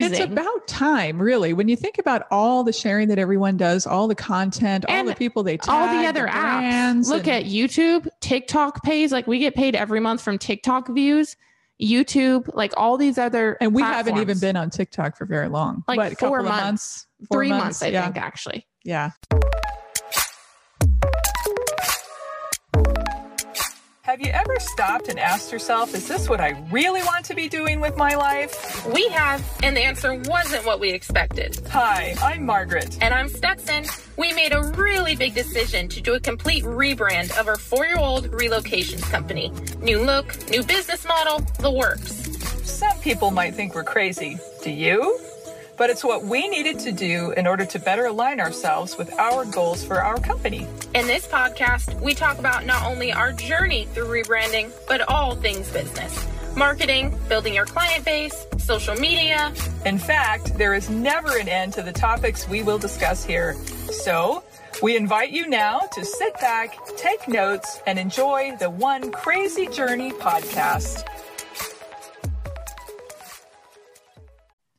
It's about time, really. When you think about all the sharing that everyone does, all the content, all the people they tag, all the other apps. Look and- at YouTube, TikTok pays. Like we get paid every month from TikTok views, YouTube, like all these other. and we haven't even been on TikTok for very long. Like what, a four months. months, Four three months, I yeah. think, actually. Yeah. Have you ever stopped and asked yourself, is this what I really want to be doing with my life? We have, and the answer wasn't what we expected. Hi, I'm Margaret. And I'm Stetson. We made a really big decision to do a complete rebrand of our four year old relocations company. New look, new business model, the works. Some people might think we're crazy. Do you? But it's what we needed to do in order to better align ourselves with our goals for our company. In this podcast, we talk about not only our journey through rebranding, but all things business marketing, building your client base, social media. In fact, there is never an end to the topics we will discuss here. So, we invite you now to sit back, take notes, and enjoy the One Crazy Journey podcast.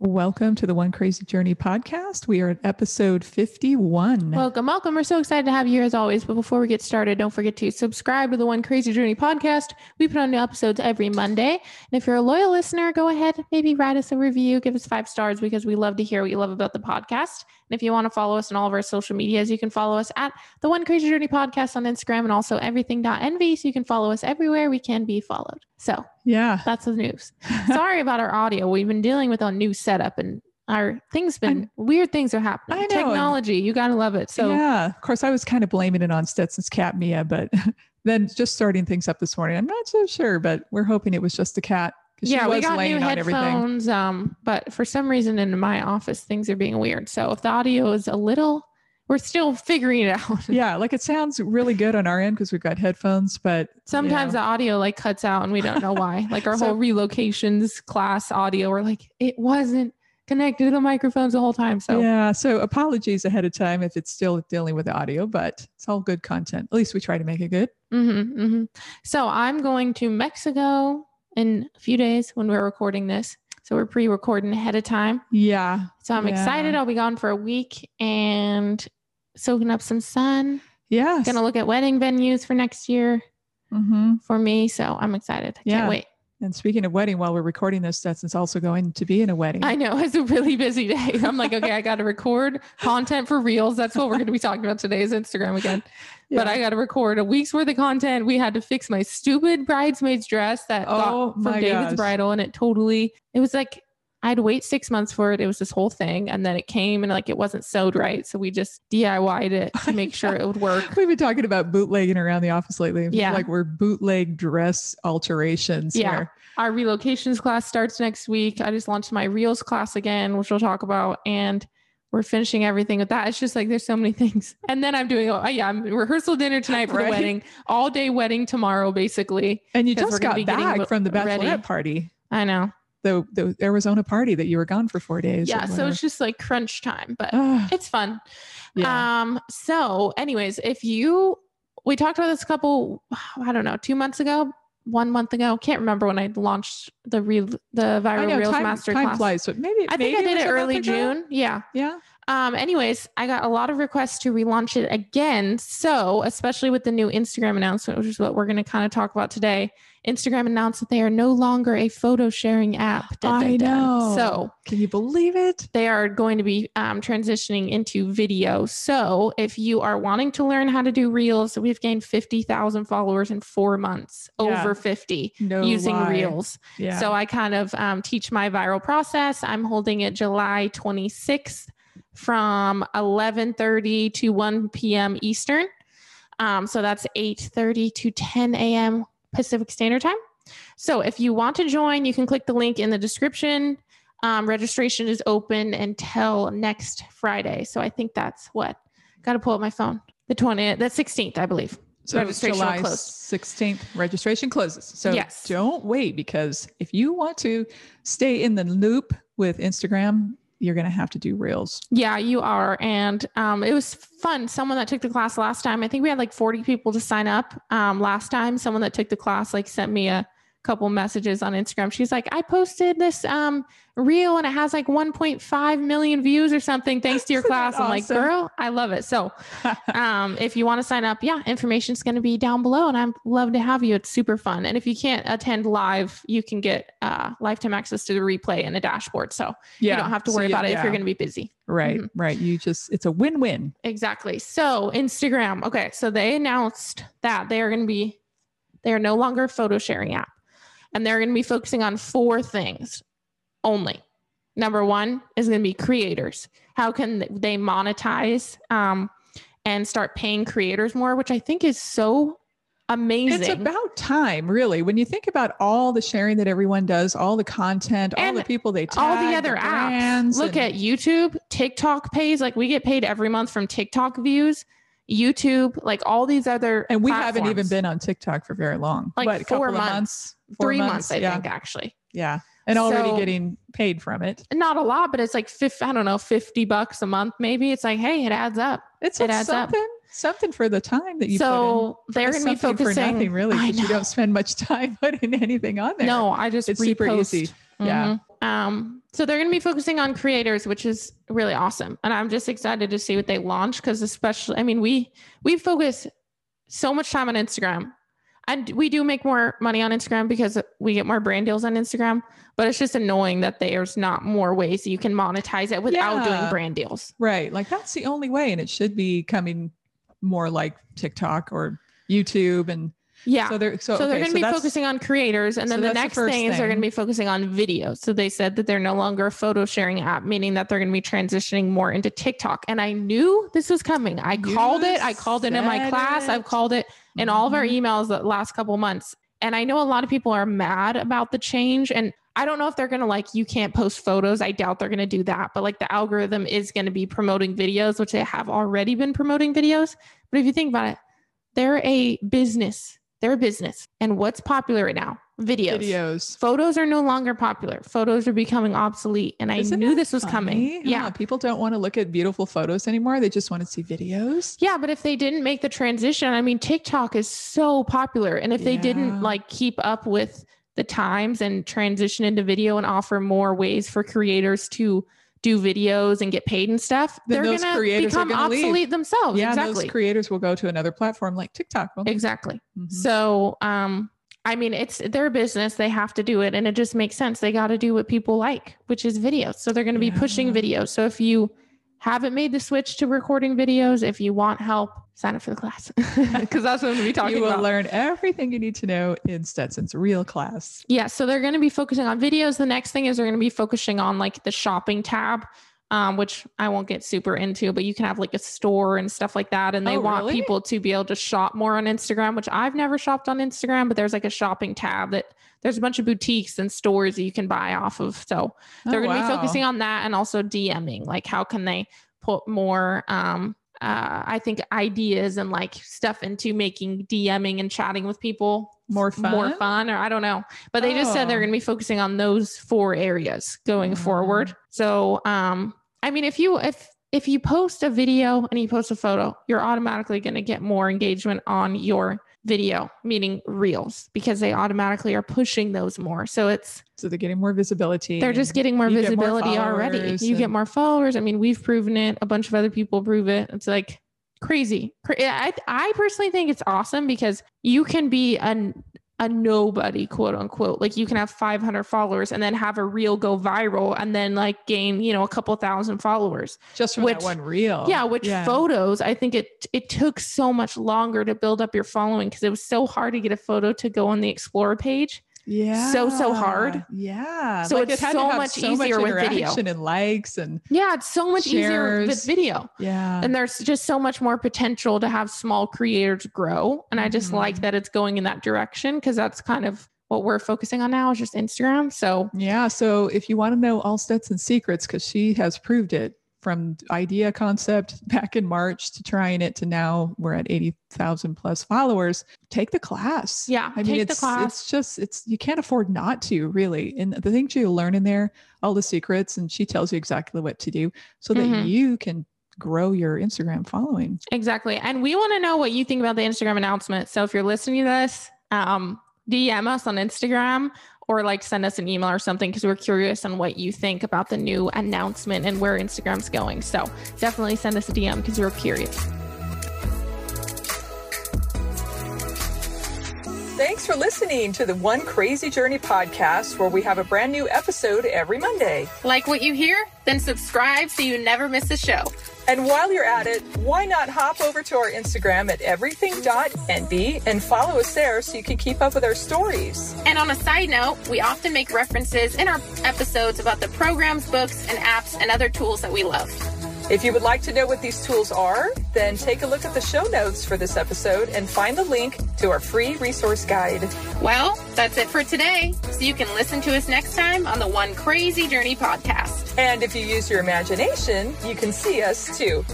Welcome to the One Crazy Journey podcast. We are at episode 51. Welcome, welcome. We're so excited to have you here as always. But before we get started, don't forget to subscribe to the One Crazy Journey podcast. We put on new episodes every Monday. And if you're a loyal listener, go ahead, maybe write us a review, give us five stars because we love to hear what you love about the podcast. And if you want to follow us on all of our social medias, you can follow us at the One Crazy Journey podcast on Instagram and also everything.envy. So you can follow us everywhere we can be followed. So yeah. that's the news. Sorry about our audio. We've been dealing with a new setup and our things been weird things are happening. Technology, you gotta love it. So yeah, of course, I was kind of blaming it on Stetson's cat, Mia, but then just starting things up this morning, I'm not so sure, but we're hoping it was just the cat. Yeah, we got laying new headphones. Um, but for some reason in my office, things are being weird. So if the audio is a little, we're still figuring it out. Yeah, like it sounds really good on our end because we've got headphones, but Sometimes yeah. the audio like cuts out and we don't know why. Like our So- whole relocations class audio, we're like, it wasn't connected to the microphones the whole time. So yeah, so apologies ahead of time if it's still dealing with the audio, but it's all good content. At least we try to make it good. Mm-hmm, hmm So I'm going to Mexico in a few days when we're recording this. So we're pre-recording ahead of time. Yeah, So I'm Yeah. excited. I'll be gone for a week and soaking up some sun. Yeah. Gonna look at wedding venues for next year hmm for me. So I'm excited. I Yeah. Can't wait. And speaking of wedding, while we're recording this, Stetson's also going to be in a wedding. I know it's a really busy day. I'm like, okay, I got to record content for reels. That's what we're going to be talking about today is Instagram again. But I got to record a week's worth of content. We had to fix my stupid bridesmaid's dress that Oh got from David's gosh. bridal, and it totally. It was like I had to wait six months for it. It was this whole thing, and then it came and like it wasn't sewed right, so we just DIY'd it to make sure it would work. We've been talking about bootlegging around the office lately. Yeah. Like we're bootleg dress alterations. Yeah. here. Our relocations class starts next week. I just launched my Reels class again, which we'll talk about. And we're finishing everything with that. It's just like there's so many things. And then I'm doing, oh, yeah, I'm rehearsal dinner tonight for Right. the wedding, all day wedding tomorrow, basically. And you just got getting back from the bachelorette ready. party, I know. The, the Arizona party that you were gone for four days. Yeah. So it's just like crunch time, but it's fun. yeah. Um, so anyways, if you we talked about this a couple, I don't know, two months ago, one month ago. Can't remember when I launched the reel the viral know reels time, master time class. flies, but maybe I maybe think I did was it early? June. Yeah. Yeah. Um, anyways, I got a lot of requests to relaunch it again. So, especially with the new Instagram announcement, which is what we're going to kind of talk about today. Instagram announced that they are no longer a photo sharing app. Dun, I dun. know. So, Can you believe it? they are going to be um, transitioning into video. So, if you are wanting to learn how to do reels, we've gained 50,000 followers in four months, Yeah. over 50 No using lie. reels. Yeah. So I kind of um, teach my viral process. I'm holding it July 26th from 11:30 to 1 p.m. Eastern. Um, so that's 8:30 to 10 a.m. Pacific Standard Time. So if you want to join, you can click the link in the description. Um, registration is open until next Friday. So I think that's what. Got to pull up my phone. The 20, the 16th, I believe. so registration July close. 16th registration closes. So Yes. don't wait because if you want to stay in the loop with Instagram, you're going to have to do reels. Yeah, you are. And um, it was fun. Someone that took the class last time, I think we had like 40 people to sign up um, last time. Someone that took the class like sent me a couple messages on Instagram. She's like, I posted this um reel and it has like 1.5 million views or something thanks to your class. I'm like, girl, I love it. So um, if you want to sign up, yeah, information is going to be down below, and I'd love to have you. It's super fun. And if you can't attend live, you can get uh, lifetime access to the replay and the dashboard, so yeah. you don't have to So worry you- about it if yeah. you're going to be busy. Right, Mhm. right. You just, it's a win win. Exactly. So Instagram. Okay, so they announced that they are going to be, they are no longer a photo sharing app, and they're going to be focusing on four things only. Number one is going to be creators. How can they monetize um, and start paying creators more, which I think is so amazing. It's about time, really. When you think about all the sharing that everyone does, all the content, all the people they tag, all the other brands, apps. Look and- at YouTube, TikTok pays. Like we get paid every month from TikTok views, YouTube, like all these other. and we haven't even been on TikTok for very long. Like what, four months. months, Four three months, I yeah, think, actually. Yeah, and already So- getting paid from it. Not a lot, but it's like fif- I don't know, fifty bucks a month, maybe. It's like, hey, it adds up. It's It adds up. something, something for the time that you so put in. they're going to be focusing. for nothing, really, because you don't spend much time putting anything on there. No, I just it's repost. super easy. Yeah. Mhm. Um, so they're going to be focusing on creators, which is really awesome, and I'm just excited to see what they launch because, especially, I mean, we we focus so much time on Instagram, and we do make more money on Instagram because we get more brand deals on Instagram. But it's just annoying that there's not more ways you can monetize it without doing brand deals. Right. Like that's the only way. And it should be coming more like TikTok or YouTube. And Yeah. so they're so, So, they're okay, going to be focusing on creators, and then the the next first thing, is they're going to be focusing on videos. So they said that they're no longer a photo sharing app, meaning that they're going to be transitioning more into TikTok. And I knew this was coming. I You called it. I called it in my class. I've called it in all of our Mhm. emails the last couple months. And I know a lot of people are mad about the change. And I don't know if they're going to like, you can't post photos. I doubt they're going to do that. But like the algorithm is going to be promoting videos, which they have already been promoting videos. But if you think about it, they're a business. They're a business. And what's popular right now? Videos. videos. Photos are no longer popular. Photos are becoming obsolete. And I Isn't knew this was coming. funny? Yeah. People don't want to look at beautiful photos anymore. They just want to see videos. Yeah, but if they didn't make the transition, I mean, TikTok is so popular. And if they didn't like keep up with the times and transition into video and offer more ways for creators to do videos and get paid and stuff, Then they're those going to become gonna leave. obsolete themselves. yeah. exactly. Those creators will go to another platform like TikTok. exactly. Mhm. So, um, I mean, it's their business. They have to do it. And it just makes sense. They got to do what people like, which is videos. So they're going to be pushing videos. So if you haven't made the switch to recording videos, if you want help, sign up for the class because that's what I'm going to be talking you will about. learn everything you need to know in Stetson's reel class. Yeah, so they're going to be focusing on videos. The next thing is they're going to be focusing on like the shopping tab, um, which I won't get super into, but you can have like a store and stuff like that. And they Oh, want really? people to be able to shop more on Instagram, which I've never shopped on Instagram, but there's like a shopping tab that there's a bunch of boutiques and stores that you can buy off of. So they're Oh, going to wow. be focusing on that and also DMing. Like, how can they put more, um, uh, I think, ideas and like stuff into making DMing and chatting with people more fun. more fun or I don't know. But they just said they're Oh. going to be focusing on those four areas going Oh. forward. So, um I mean if you if if you post a video and you post a photo, you're automatically going to get more engagement on your video, meaning reels because they automatically are pushing those more. So it's So they're getting more visibility. they're just getting more you get more visibility already. followers You get more followers. I mean, we've proven it. A bunch of other people prove it. It's like crazy. I I personally think it's awesome because you can be a a nobody, quote unquote. Like you can have 500 followers and then have a reel go viral and then like gain, you know, a couple thousand followers. just from which- that one reel. yeah, which photos, I think it it took so much longer to build up your following because it was so hard to get a photo to go on the Explorer page. Yeah, so, so hard. Yeah, So Like, it's it so much so much easier with video. and likes and Yeah, it's so much easier with video. yeah. and there's just so much more potential to have small creators grow and i just like mm-hmm. that it's going in that direction because that's kind of what we're focusing on now is just instagram so Yeah. So if you want to know all Stetson's secrets, because she has proved it from idea concept back in March to trying it to now we're at 80,000 plus followers, take the class. Yeah, I mean, it's, class. it's just, it's, you can't afford not to really. And the things you learn in there, all the secrets, and she tells you exactly what to do so that Mhm. you can grow your Instagram following. exactly and we want to know what you think about the instagram announcement so if you're listening to this um DM us on Instagram or like send us an email or something because we're curious on what you think about the new announcement and where Instagram's going. So definitely send us a DM because we're curious. Thanks for listening to the One Crazy Journey podcast, where we have a brand new episode every Monday. Like what you hear? Then subscribe so you never miss a show. And while you're at it, why not hop over to our Instagram at everything.envy and follow us there so you can keep up with our stories. And on a side note, we often make references in our episodes about the programs, books, and apps and other tools that we love. If you would like to know what these tools are, then take a look at the show notes for this episode and find the link to our free resource guide. Well, that's it for today. So you can listen to us next time on the One Crazy Journey podcast. And if you use your imagination, you can see us too.